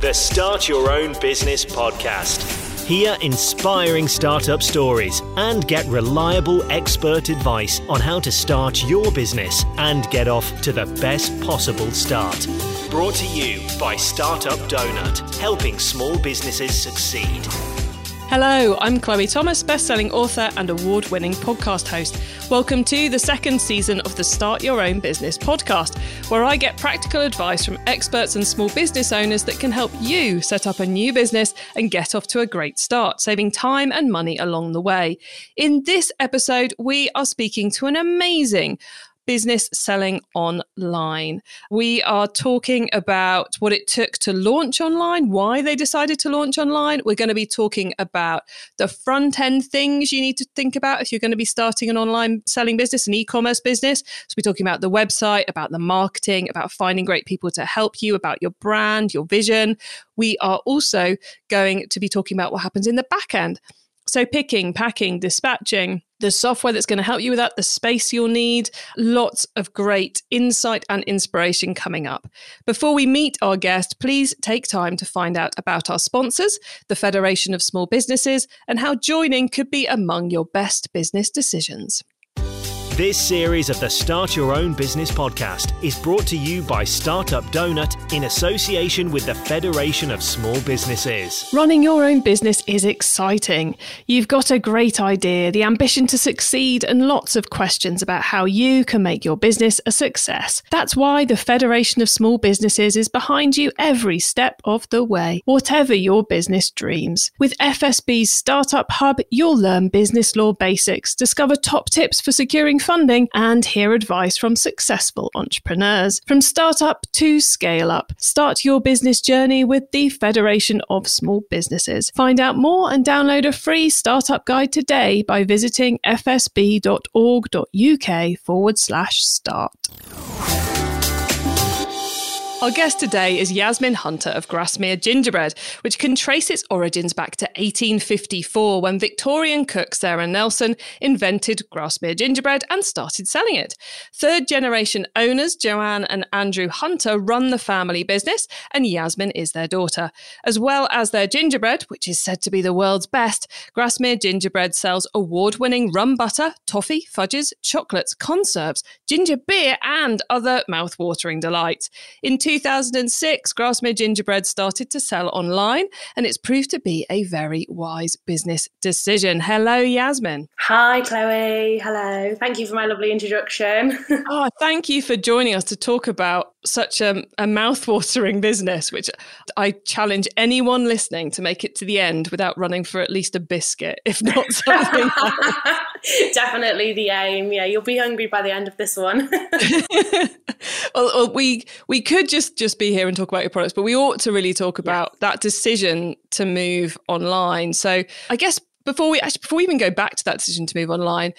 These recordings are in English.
the Start Your Own Business podcast. Hear inspiring startup stories and get reliable expert advice on how to start your business and get off to the best possible start. Brought to you by Startup Donut, helping small businesses succeed. Hello, I'm Chloe Thomas, best-selling author and award-winning podcast host. Welcome to the second season of the Start Your Own Business podcast, where I get practical advice from experts and small business owners that can help you set up a new business and get off to a great start, saving time and money along the way. In this episode, we are speaking to an amazing business selling online. We are talking about what it took to launch online, why they decided to launch online. We're going to be talking about the front end things you need to think about if you're going to be starting an online selling business, an e commerce business. So, we're talking about the website, about the marketing, about finding great people to help you, about your brand, your vision. We are also going to be talking about what happens in the back end. So, picking, packing, dispatching, the software that's going to help you with that, the space you'll need, lots of great insight and inspiration coming up. Before we meet our guest, please take time to find out about our sponsors, the Federation of Small Businesses, and how joining could be among your best business decisions. This series of the Start Your Own Business podcast is brought to you by Startup Donut in association with the Federation of Small Businesses. Running your own business is exciting. You've got a great idea, the ambition to succeed, and lots of questions about how you can make your business a success. That's why the Federation of Small Businesses is behind you every step of the way, whatever your business dreams. With FSB's Startup Hub, you'll learn business law basics, discover top tips for securing funding and hear advice from successful entrepreneurs. From startup to scale up, start your business journey with the Federation of Small Businesses. Find out more and download a free startup guide today by visiting fsb.org.uk forward slash start. Our guest today is Yasmin Hunter of Grasmere Gingerbread, which can trace its origins back to 1854 when Victorian cook Sarah Nelson invented Grasmere gingerbread and started selling it. Third generation owners Joanne and Andrew Hunter run the family business, and Yasmin is their daughter. As well as their gingerbread, which is said to be the world's best, Grasmere Gingerbread sells award winning rum butter, toffee, fudges, chocolates, conserves, ginger beer, and other mouth-watering delights. In 2006, Grasmere Gingerbread started to sell online, and it's proved to be a very wise business decision. Hello, Yasmin. Hi, Chloe. Hello. Thank you for my lovely introduction. oh, thank you for joining us to talk about such a, a mouth-watering business, which I challenge anyone listening to make it to the end without running for at least a biscuit, if not something Definitely the aim. Yeah, you'll be hungry by the end of this one. well, well, we we could just just just be here and talk about your products, but we ought to really talk about yes. that decision to move online. So, I guess before we actually before we even go back to that decision to move online,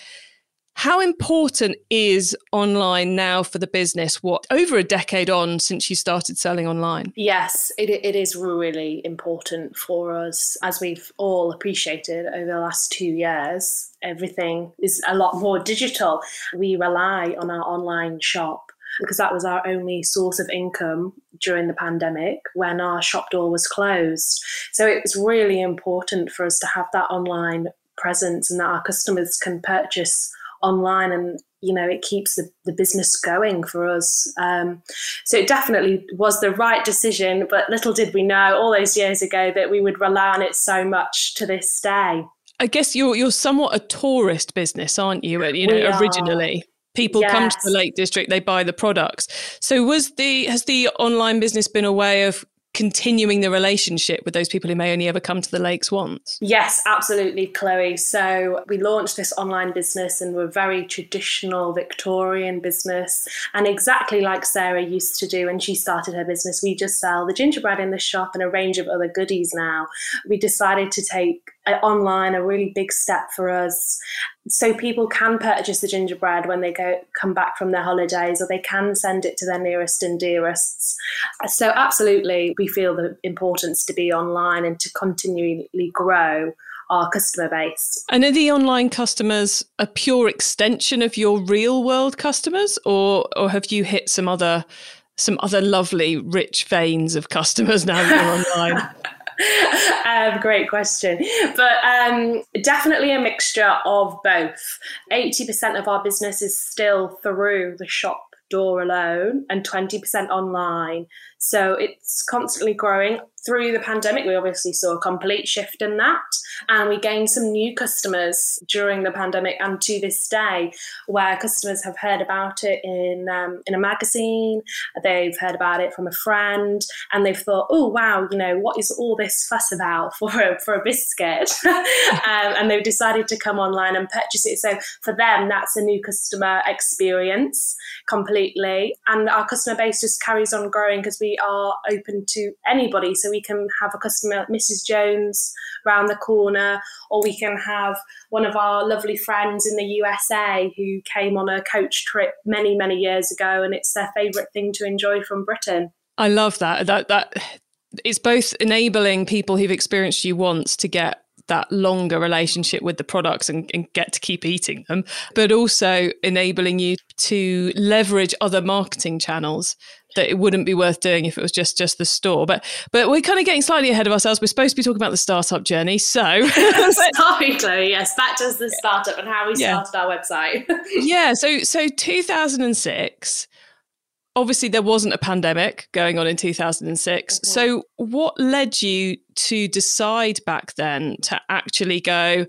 how important is online now for the business? What over a decade on since you started selling online? Yes, it, it is really important for us, as we've all appreciated over the last two years. Everything is a lot more digital. We rely on our online shop because that was our only source of income during the pandemic when our shop door was closed. So it was really important for us to have that online presence and that our customers can purchase online and you know it keeps the, the business going for us. Um, so it definitely was the right decision but little did we know all those years ago that we would rely on it so much to this day. I guess you're you're somewhat a tourist business aren't you? You know we originally people yes. come to the lake district they buy the products so was the has the online business been a way of continuing the relationship with those people who may only ever come to the lakes once? Yes, absolutely, Chloe. So we launched this online business and we're a very traditional Victorian business. And exactly like Sarah used to do when she started her business, we just sell the gingerbread in the shop and a range of other goodies now. We decided to take Uh, online a really big step for us so people can purchase the gingerbread when they go come back from their holidays or they can send it to their nearest and dearests so absolutely we feel the importance to be online and to continually grow our customer base. And are the online customers a pure extension of your real world customers, or or have you hit some other some other lovely, rich veins of customers now that you're online? Um, great question. But um, definitely a mixture of both. 80% of our business is still through the shop door alone and 20% online. So it's constantly growing. Through the pandemic, we obviously saw a complete shift in that. And we gained some new customers during the pandemic and to this day, where customers have heard about it in, um, in a magazine, they've heard about it from a friend, and they've thought, oh, wow, you know, what is all this fuss about for a, for a biscuit? um, and they've decided to come online and purchase it. So for them, that's a new customer experience completely. And our customer base just carries on growing because we are open to anybody. So we can have a customer, Mrs. Jones, round the corner, or we can have one of our lovely friends in the USA who came on a coach trip many, many years ago, and it's their favourite thing to enjoy from Britain. I love that. That that it's both enabling people who've experienced you once to get that longer relationship with the products and, and, get to keep eating them, but also enabling you to leverage other marketing channels that it wouldn't be worth doing if it was just just the store. But but we're kind of getting slightly ahead of ourselves. We're supposed to be talking about the startup journey. So sorry, Chloe. Yes, back to the startup and how we yeah. started our website. yeah. So so 2006. Obviously, there wasn't a pandemic going on in 2006. Mm-hmm. So, what led you to decide back then to actually go,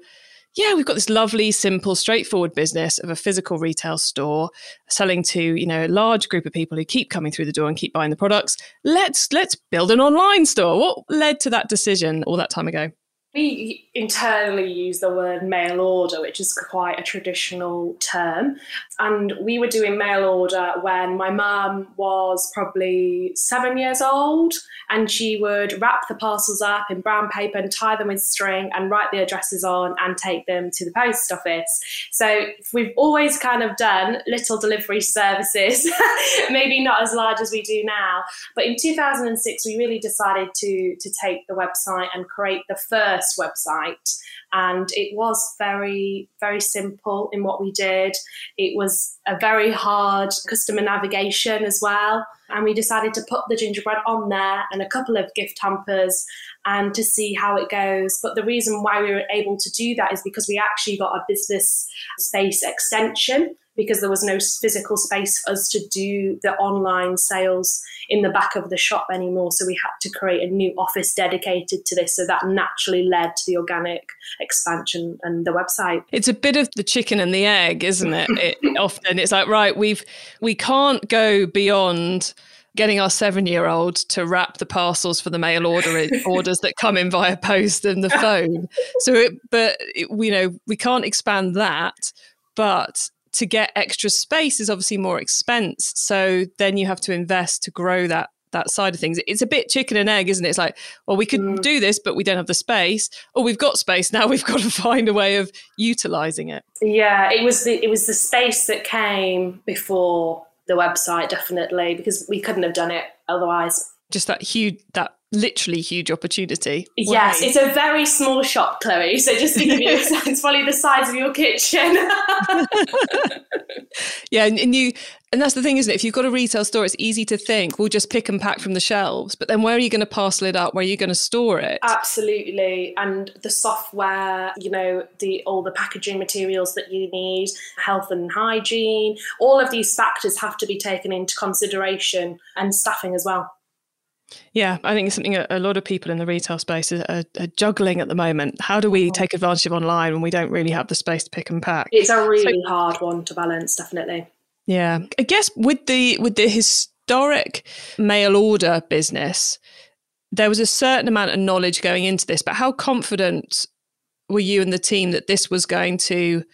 yeah, we've got this lovely, simple, straightforward business of a physical retail store selling to, you know, a large group of people who keep coming through the door and keep buying the products. Let's let's build an online store. What led to that decision all that time ago? We internally use the word mail order, which is quite a traditional term. And we were doing mail order when my mum was probably seven years old. And she would wrap the parcels up in brown paper and tie them with string and write the addresses on and take them to the post office. So we've always kind of done little delivery services, maybe not as large as we do now. But in 2006, we really decided to, to take the website and create the first first website. And it was very, very simple in what we did. It was a very hard customer navigation as well. And we decided to put the gingerbread on there and a couple of gift hampers and to see how it goes. But the reason why we were able to do that is because we actually got a business space extension because there was no physical space for us to do the online sales in the back of the shop anymore. So we had to create a new office dedicated to this. So that naturally led to the organic expansion and the website. It's a bit of the chicken and the egg, isn't it? it often it's like, right, we've we can't go beyond getting our seven year old to wrap the parcels for the mail order orders that come in via post and the phone. So, it, but it, you know, we can't expand that. But to get extra space is obviously more expense. So then you have to invest to grow that that side of things. It's a bit chicken and egg, isn't it? It's like, well, we could mm. do this, but we don't have the space. Or we've got space now. We've got to find a way of utilizing it. Yeah, it was the it was the space that came before the website, definitely, because we couldn't have done it otherwise. Just that huge that literally huge opportunity. Yes, it's a very small shop, Chloe. So just to give you a sense, probably the size of your kitchen. yeah, and, and, you and that's the thing, isn't it? If you've got a retail store, it's easy to think we'll just pick and pack from the shelves. But then where are you going to parcel it up? Where are you going to store it? Absolutely. And the software, you know, the all the packaging materials that you need, health and hygiene, all of these factors have to be taken into consideration and staffing as well. Yeah, I think it's something a, lot of people in the retail space are, are, are, juggling at the moment. How do we take advantage of online when we don't really have the space to pick and pack? It's a really so, hard one to balance, definitely. Yeah, I guess with the with the historic mail order business, there was a certain amount of knowledge going into this. But how confident were you and the team that this was going to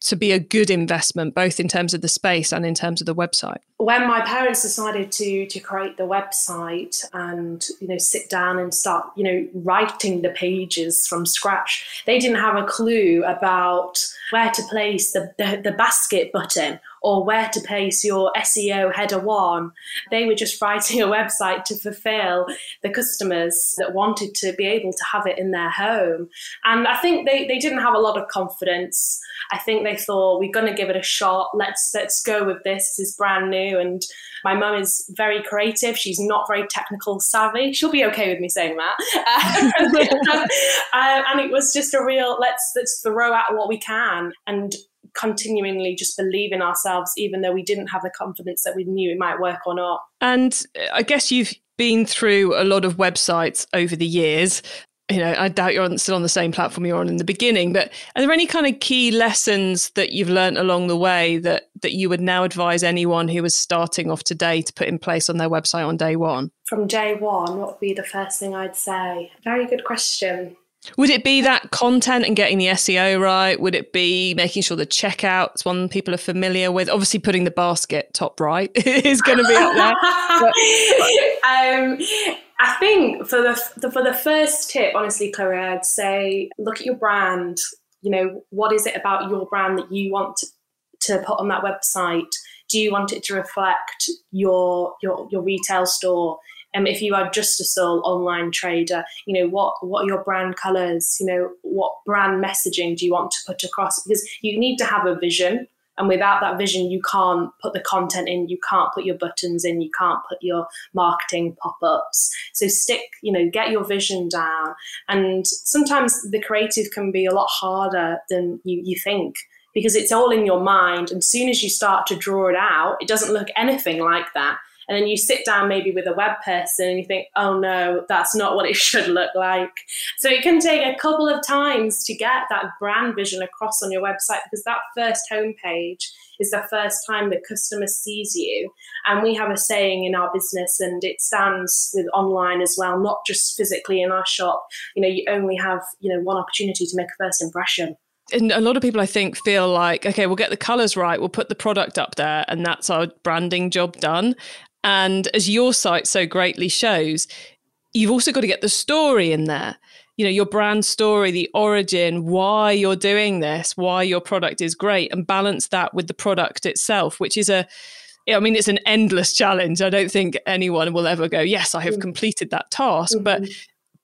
to be a good investment, both in terms of the space and in terms of the website? When my parents decided to to create the website and you know sit down and start you know writing the pages from scratch, they didn't have a clue about where to place the, the, the basket button or where to place your SEO header one. They were just writing a website to fulfill the customers that wanted to be able to have it in their home. And I think they, they didn't have a lot of confidence. I think they thought we're going to give it a shot. Let's let's go with this. This is brand new, and my mum is very creative. She's not very technical savvy. She'll be okay with me saying that. uh, and it was just a real let's let's throw out what we can and continually just believe in ourselves, even though we didn't have the confidence that we knew it might work or not. And uh, I guess you've been through a lot of websites over the years. You know, I doubt you're still on the same platform you're on in the beginning, but are there any kind of key lessons that you've learned along the way that that you would now advise anyone who was starting off today to put in place on their website on day one? From day one, what would be the first thing I'd say? Very good question. Would it be that content and getting the SEO right? Would it be making sure the checkout's one people are familiar with? Obviously, putting the basket top right is going to be up there. um, I think for the, the, for the first tip, honestly, Chloe, I'd say look at your brand. You know, what is it about your brand that you want to, to put on that website? Do you want it to reflect your your your retail store? Um, if you are just a sole online trader, you know, what, what are your brand colors? You know, what brand messaging do you want to put across? Because you need to have a vision. And without that vision, you can't put the content in, you can't put your buttons in, you can't put your marketing pop ups. So stick, you know, get your vision down. And sometimes the creative can be a lot harder than you, you think because it's all in your mind. And as soon as you start to draw it out, it doesn't look anything like that. And then you sit down maybe with a web person and you think, oh no, that's not what it should look like. So it can take a couple of times to get that brand vision across on your website because that first homepage is the first time the customer sees you. And we have a saying in our business, and it stands with online as well, not just physically in our shop. You know, you only have, you know, one opportunity to make a first impression and a lot of people i think feel like okay we'll get the colors right we'll put the product up there and that's our branding job done and as your site so greatly shows, you've also got to get the story in there. You know, your brand story, the origin, why you're doing this, why your product is great, and balance that with the product itself, which is a I mean, it's an endless challenge. I don't think anyone will ever go, yes, I have mm. completed that task. Mm-hmm. But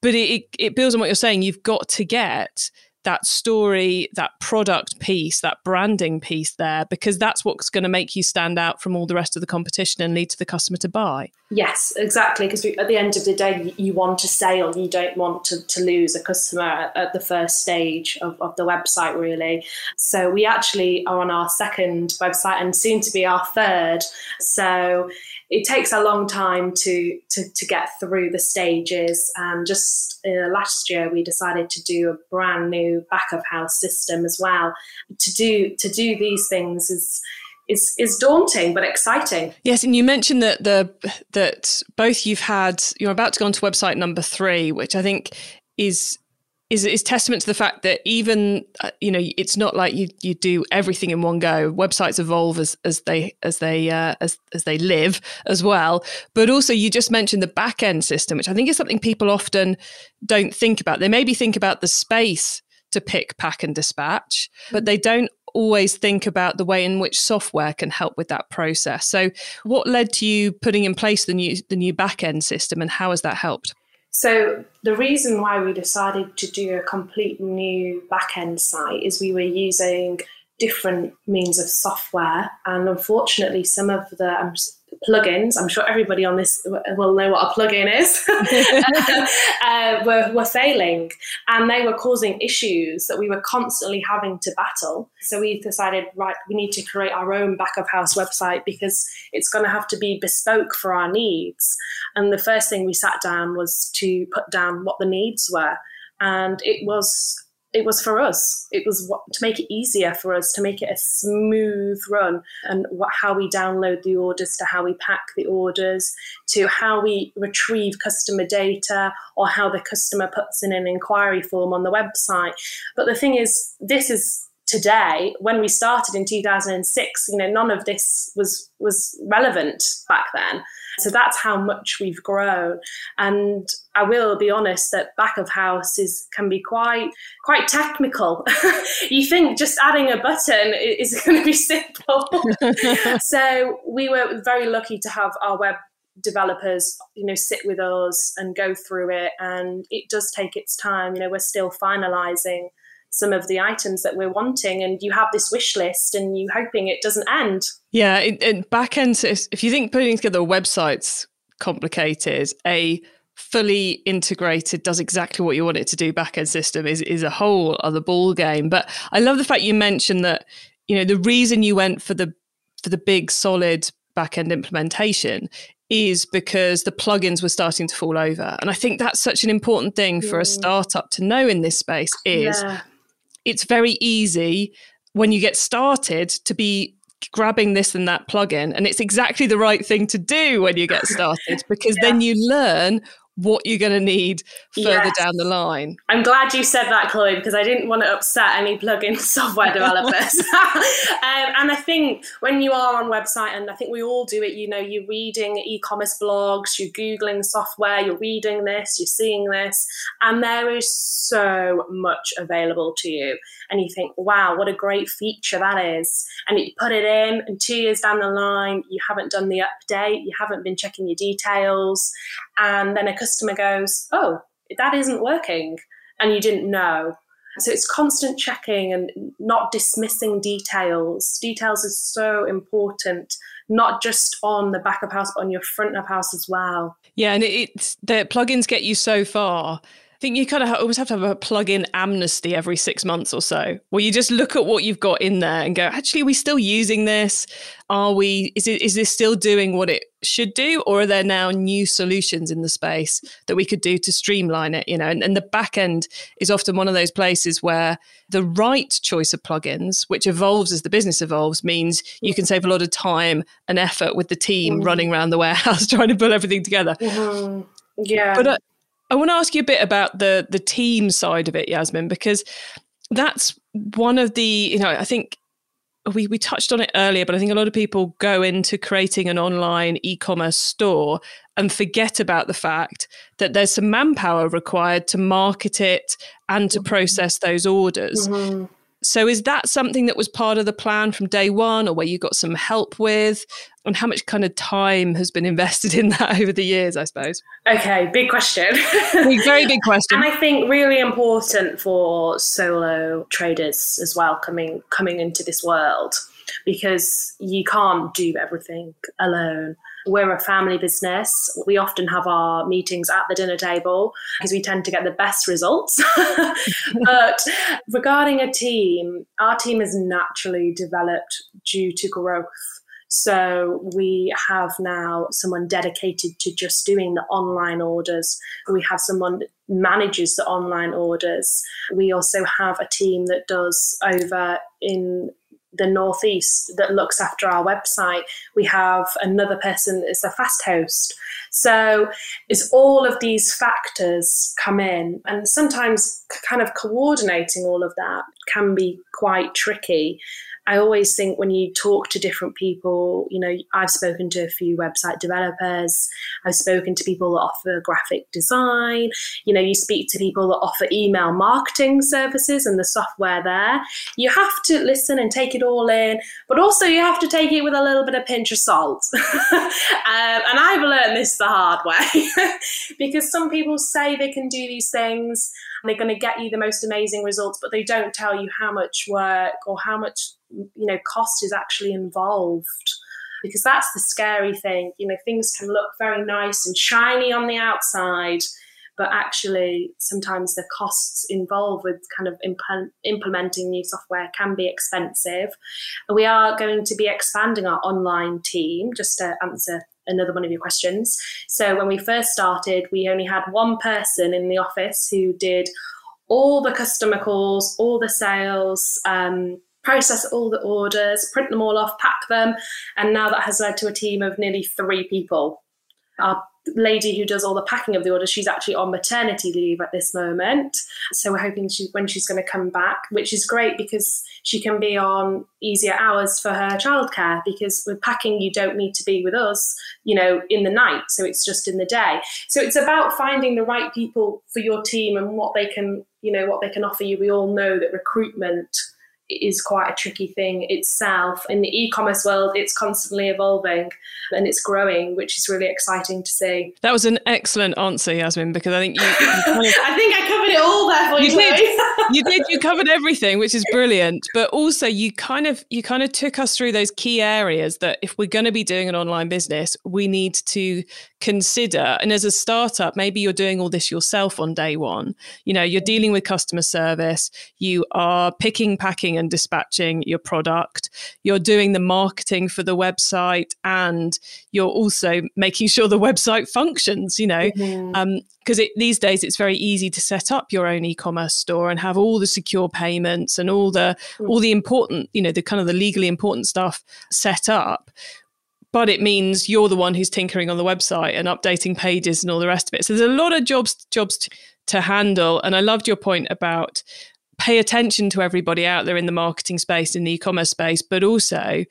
but it, it builds on what you're saying. You've got to get that story, that product piece, that branding piece there, because that's what's going to make you stand out from all the rest of the competition and lead to the customer to buy. Yes, exactly. Because at the end of the day, you want a sale. You don't want to, to lose a customer at, at the first stage of, of the website, really. So we actually are on our second website and soon to be our third. So it takes a long time to, to, to get through the stages. And just uh, last year, we decided to do a brand new back of house system as well. To do to do these things is is is daunting but exciting. Yes, and you mentioned that the that both you've had you're about to go on to website number three, which I think is is is testament to the fact that even uh, you know it's not like you you do everything in one go. Websites evolve as as they as they uh, as as they live as well. But also, you just mentioned the back end system, which I think is something people often don't think about. They maybe think about the space to pick, pack, and dispatch, but they don't always think about the way in which software can help with that process. So, what led to you putting in place the new the new back end system, and how has that helped? So the reason why we decided to do a complete new backend site is we were using different means of software, and unfortunately, some of the um, plugins. I'm sure everybody on this will know what a plugin is. uh, were, were failing, and they were causing issues that we were constantly having to battle. So we decided, right, we need to create our own back of house website because it's going to have to be bespoke for our needs. And the first thing we sat down was to put down what the needs were, and it was it was for us. It was what, to make it easier for us, to make it a smooth run, and what, how we download the orders, to how we pack the orders, to how we retrieve customer data, or how the customer puts in an inquiry form on the website. But the thing is, this is today. When we started in 2006, you know, none of this was was relevant back then. So that's how much we've grown. And I will be honest that back of house is can be quite quite technical. you think just adding a button is going to be simple. so we were very lucky to have our web developers you know sit with us and go through it and it does take its time you know we're still finalizing some of the items that we're wanting and you have this wish list and you hoping it doesn't end yeah back end if you think putting together a website's complicated a fully integrated does exactly what you want it to do back end system is is a whole other ball game but i love the fact you mentioned that you know the reason you went for the for the big solid back end implementation is because the plugins were starting to fall over. And I think that's such an important thing for a startup to know in this space is yeah. It's very easy when you get started to be grabbing this and that plugin and it's exactly the right thing to do when you get started because yeah. then you learn what you're going to need further yes. down the line. I'm glad you said that, Chloe, because I didn't want to upset any plugin software developers. um, and I think when you are on website, and I think we all do it, you know, you're reading e-commerce blogs, you're googling software, you're reading this, you're seeing this, and there is so much available to you. And you think, wow, what a great feature that is. And you put it in, and two years down the line, you haven't done the update, you haven't been checking your details, and then a customer goes, oh, that isn't working, and you didn't know. So it's constant checking and not dismissing details. Details is so important, not just on the back of house, but on your front of house as well. Yeah, and it's the plugins get you so far think you kind of always have to have a plug-in amnesty every six months or so, where you just look at what you've got in there and go, actually, are we still using this? Are we? Is it? Is this still doing what it should do, or are there now new solutions in the space that we could do to streamline it? You know, and, and the back end is often one of those places where the right choice of plugins, which evolves as the business evolves, means you can save a lot of time and effort with the team mm-hmm. running around the warehouse trying to pull everything together. Mm-hmm. Yeah. But uh, I want to ask you a bit about the the team side of it, Yasmin, because that's one of the you know I think we we touched on it earlier, but I think a lot of people go into creating an online e-commerce store and forget about the fact that there's some manpower required to market it and to mm-hmm. process those orders. Mm-hmm. So is that something that was part of the plan from day one or where you got some help with? And how much kind of time has been invested in that over the years, I suppose? Okay, big question. very big question. And I think really important for solo traders as well coming coming into this world because you can't do everything alone. We're a family business. We often have our meetings at the dinner table because we tend to get the best results. but regarding a team, our team has naturally developed due to growth. So we have now someone dedicated to just doing the online orders. We have someone that manages the online orders. We also have a team that does over in the northeast that looks after our website. We have another person that's a fast host. So it's all of these factors come in, and sometimes kind of coordinating all of that can be quite tricky. I always think when you talk to different people, you know, I've spoken to a few website developers, I've spoken to people that offer graphic design, you know, you speak to people that offer email marketing services and the software there. You have to listen and take it all in, but also you have to take it with a little bit of pinch of salt. um, and I've learned this the hard way because some people say they can do these things and they're going to get you the most amazing results, but they don't tell you how much work or how much you know cost is actually involved. Because that's the scary thing you know things can look very nice and shiny on the outside but actually sometimes the costs involved with kind of imp- implementing new software can be expensive. We are going to be expanding our online team just to answer another one of your questions. So when we first started we only had one person in the office who did all the customer calls all the sales um, process all the orders, print them all off, pack them, and now that has led to a team of nearly three people. Our lady who does all the packing of the orders, she's actually on maternity leave at this moment. So we're hoping she, when she's going to come back, which is great because she can be on easier hours for her childcare. Because with packing, you don't need to be with us, you know, in the night. So it's just in the day. So it's about finding the right people for your team and what they can, you know, what they can offer you. We all know that recruitment is quite a tricky thing itself. In the e-commerce world, it's constantly evolving and it's growing, which is really exciting to see. That was an excellent answer, Yasmin, because I think you. you kind of, I think I covered it all there for you. You did. you did. You covered everything, which is brilliant. But also, you kind of you kind of took us through those key areas that if we're going to be doing an online business, we need to consider. And as a startup, maybe you're doing all this yourself on day one. You know, you're dealing with customer service. You are picking, packing, and dispatching your product. You're doing the marketing for the website, and you're also making sure the website functions. You know, because mm-hmm. um, these days it's very easy to set up your own e-commerce store and have all the secure payments and all the mm-hmm. all the important, you know, the kind of the legally important stuff set up but it means you're the one who's tinkering on the website and updating pages and all the rest of it. So there's a lot of jobs jobs to, to handle. And I loved your point about pay attention to everybody out there in the marketing space, in the e-commerce space, but also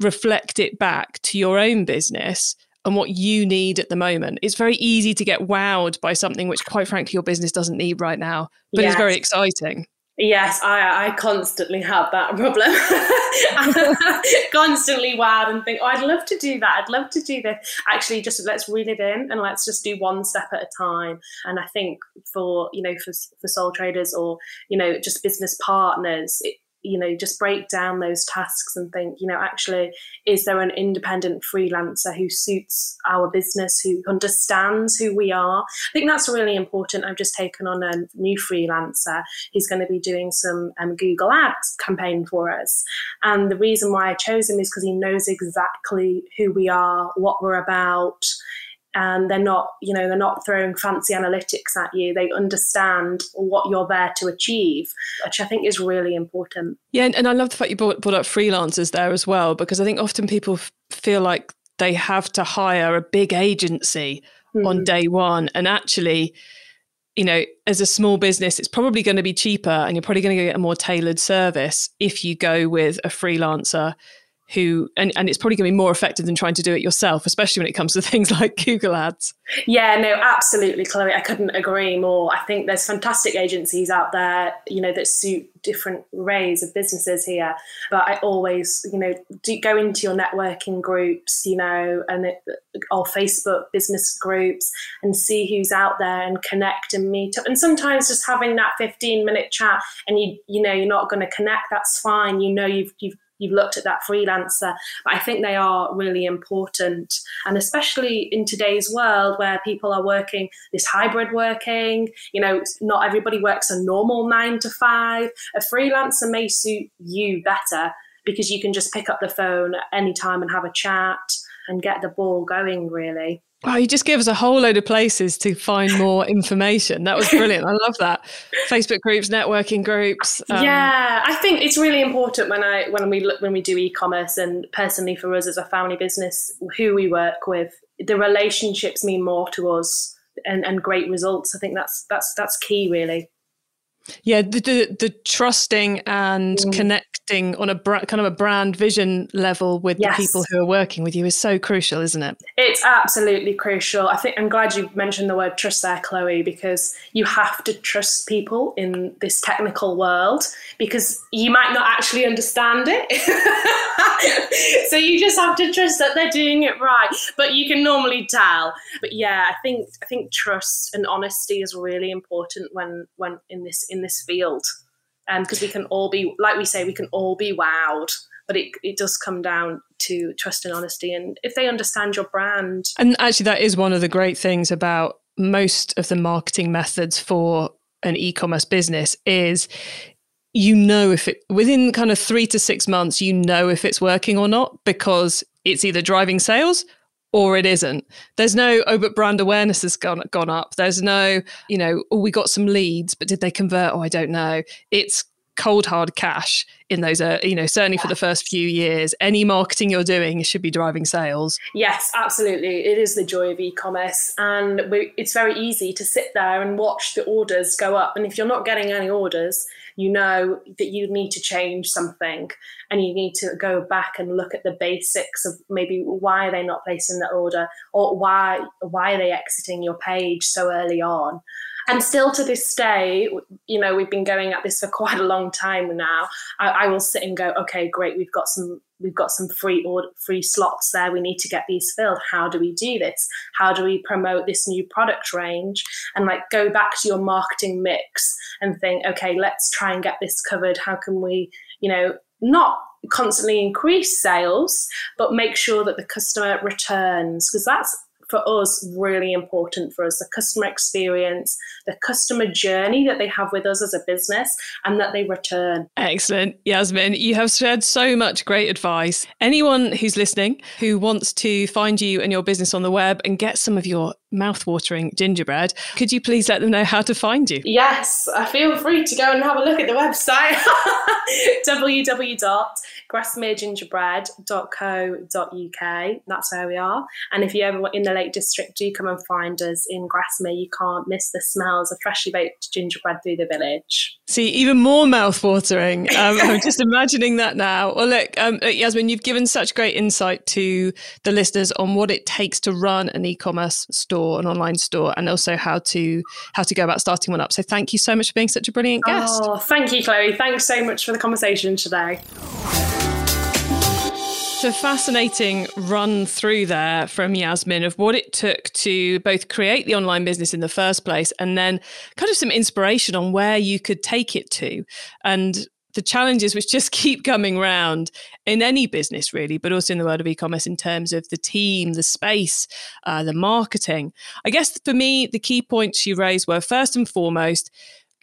reflect it back to your own business and what you need at the moment. It's very easy to get wowed by something which, quite frankly, your business doesn't need right now, but yes. it's very exciting. Yes, I, I constantly have that problem. constantly wild and think, oh, I'd love to do that. I'd love to do this. Actually, just let's reel it in and let's just do one step at a time. And I think for you know for for sole traders or you know just business partners, it, you know just break down those tasks and think you know actually is there an independent freelancer who suits our business who understands who we are? I think that's really important. I've just taken on a new freelancer. He's going to be doing some um, google ads campaign for us. And the reason why i chose him is because he knows exactly who we are what we're about and they're not you know they're not throwing fancy analytics at you. They understand what you're there to achieve which i think is really important. Yeah and, i love the fact you brought, brought up freelancers there as well because i think often people f- feel like they have to hire a big agency mm-hmm. on day one. And actually you know as a small business it's probably going to be cheaper and you're probably going to get a more tailored service if you go with a freelancer who and, and it's probably going to be more effective than trying to do it yourself especially when it comes to things like google ads. Yeah no absolutely chloe i couldn't agree more. I think there's fantastic agencies out there you know that suit different arrays of businesses here but i always you know do go into your networking groups you know and it, or facebook business groups and see who's out there and connect and meet up. And sometimes just having that 15 minute chat and you you know you're not going to connect that's fine. You know you've you've you've looked at that freelancer. But I think they are really important. And especially in today's world where people are working this hybrid working, you know, not everybody works a normal nine to five. A freelancer may suit you better because you can just pick up the phone at any time and have a chat and get the ball going, really. Wow, you just gave us a whole load of places to find more information. That was brilliant. I love that. Facebook groups, networking groups. Um, yeah, I think it's really important when I when we look when we do e-commerce and personally for us as a family business, who we work with, the relationships mean more to us and, and great results. I think that's that's that's key really. Yeah, the the, the trusting and mm. connecting on a bra- kind of a brand vision level with yes. the people who are working with you is so crucial, isn't it? It's absolutely crucial. I think I'm glad you mentioned the word trust there, Chloe, because you have to trust people in this technical world because you might not actually understand it. so you just have to trust that they're doing it right, but you can normally tell. But yeah, I think I think trust and honesty is really important when when in this in this field because um, we can all be like we say we can all be wowed but it, it does come down to trust and honesty and if they understand your brand. And actually that is one of the great things about most of the marketing methods for an e-commerce business is you know if it within kind of three to six months you know if it's working or not because it's either driving sales or it isn't. There's no, oh, but brand awareness has gone gone up. There's no, you know, oh, we got some leads, but did they convert? Oh, I don't know. It's cold hard cash in those uh, you know certainly for the first few years. Any marketing you're doing should be driving sales. Yes absolutely. It is the joy of e-commerce. And we, it's very easy to sit there and watch the orders go up. And if you're not getting any orders you know that you need to change something. And you need to go back and look at the basics of maybe why they're they not placing the order or why why are they exiting your page so early on and still to this day, you know, we've been going at this for quite a long time now. I, I will sit and go, okay, great, we've got some we've got some free or free slots there. We need to get these filled. How do we do this? How do we promote this new product range? And like go back to your marketing mix and think, okay, let's try and get this covered. How can we, you know, not constantly increase sales, but make sure that the customer returns because that's for us really important for us the customer experience, the customer journey that they have with us as a business, and that they return. Excellent. Yasmin, you have shared so much great advice. Anyone who's listening who wants to find you and your business on the web and get some of your mouth-watering gingerbread, could you please let them know how to find you? Yes, uh, feel free to go and have a look at the website www.grasmeregingerbread.co.uk. That's where we are. And if you ever in the Lake District, do come and find us in Grasmere. You can't miss the smells of freshly baked gingerbread through the village. See, even more mouth-watering. Um, I'm just imagining that now. Well, look, um, Yasmin, you've given such great insight to the listeners on what it takes to run an e-commerce store, an online store, and also how to how to go about starting one up. So, thank you so much for being such a brilliant guest. Oh, thank you, Chloe. Thanks so much for the conversation today a fascinating run through there from Yasmin of what it took to both create the online business in the first place and then kind of some inspiration on where you could take it to. And the challenges which just keep coming round in any business really but also in the world of e-commerce in terms of the team the space uh, the marketing i guess for me the key points you raised were first and foremost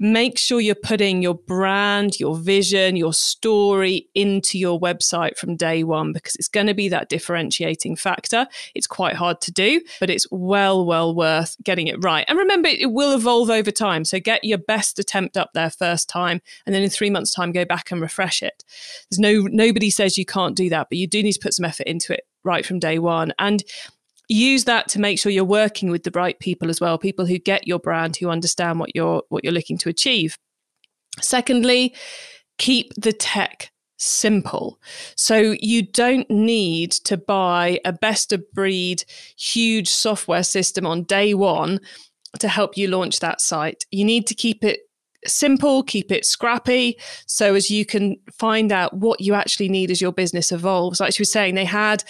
make sure you're putting your brand, your vision, your story into your website from day one because it's going to be that differentiating factor. It's quite hard to do, but it's well, well worth getting it right. And remember, it will evolve over time. So get your best attempt up there first time, and then in three months' time, go back and refresh it. There's no nobody says you can't do that, but you do need to put some effort into it right from day one. And use that to make sure you're working with the right people as well people who get your brand who understand what you're what you're looking to achieve. Secondly keep the tech simple. So you don't need to buy a best of breed huge software system on day 1 to help you launch that site. You need to keep it simple, keep it scrappy, so as you can find out what you actually need as your business evolves. Like she was saying, they had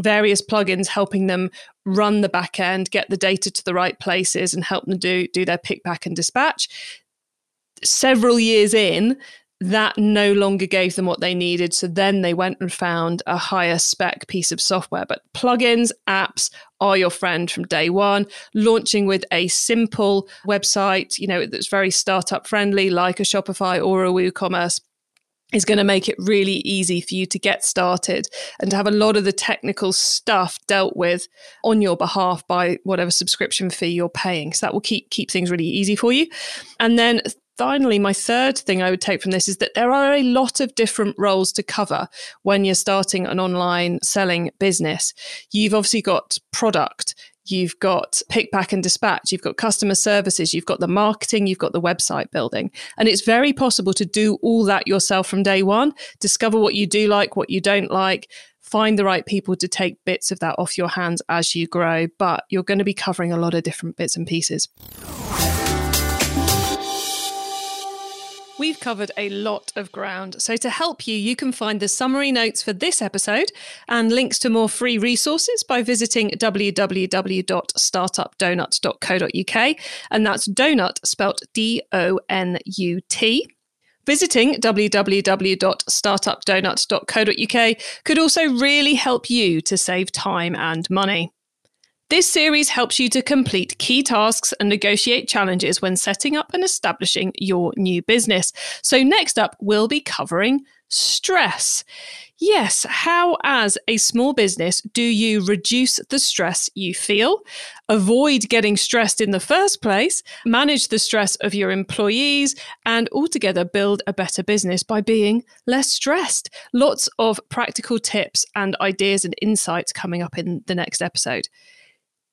various plugins helping them run the back end, get the data to the right places, and help them do do their pick, pack, and dispatch. Several years in, that no longer gave them what they needed. So then they went and found a higher spec piece of software. But plugins, apps are your friend from day one. Launching with a simple website, you know, that's very startup friendly, like a Shopify or a WooCommerce is going to make it really easy for you to get started and to have a lot of the technical stuff dealt with on your behalf by whatever subscription fee you're paying. So that will keep keep things really easy for you. And then finally, my third thing I would take from this is that there are a lot of different roles to cover when you're starting an online selling business. You've obviously got product, you've got pick, pack, and dispatch, you've got customer services, you've got the marketing, you've got the website building. And it's very possible to do all that yourself from day one, discover what you do like, what you don't like. Find the right people to take bits of that off your hands as you grow, but you're going to be covering a lot of different bits and pieces. We've covered a lot of ground. So, to help you, you can find the summary notes for this episode and links to more free resources by visiting www.startupdonut.co.uk. And that's donut spelt D O N U T. Visiting www.startupdonut.co.uk could also really help you to save time and money. This series helps you to complete key tasks and negotiate challenges when setting up and establishing your new business. So, next up, we'll be covering stress. Yes, how, as a small business, do you reduce the stress you feel, avoid getting stressed in the first place, manage the stress of your employees, and altogether build a better business by being less stressed? Lots of practical tips and ideas and insights coming up in the next episode.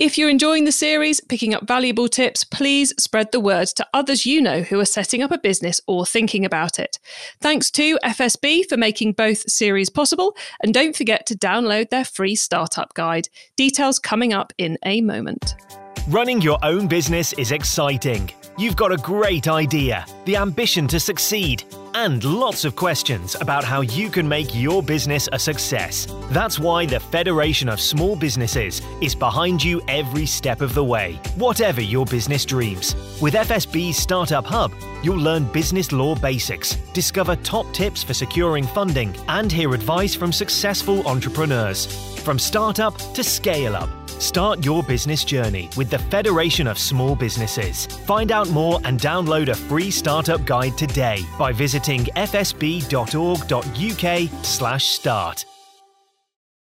If you're enjoying the series, picking up valuable tips, please spread the word to others you know who are setting up a business or thinking about it. Thanks to FSB for making both series possible, and don't forget to download their free startup guide. Details coming up in a moment. Running your own business is exciting. You've got a great idea, the ambition to succeed, and lots of questions about how you can make your business a success. That's why the Federation of Small Businesses is behind you every step of the way, whatever your business dreams. With FSB's Startup Hub, you'll learn business law basics, discover top tips for securing funding, and hear advice from successful entrepreneurs. From startup to scale up. Start your business journey with the Federation of Small Businesses. Find out more and download a free startup guide today by visiting fsb.org.uk/start.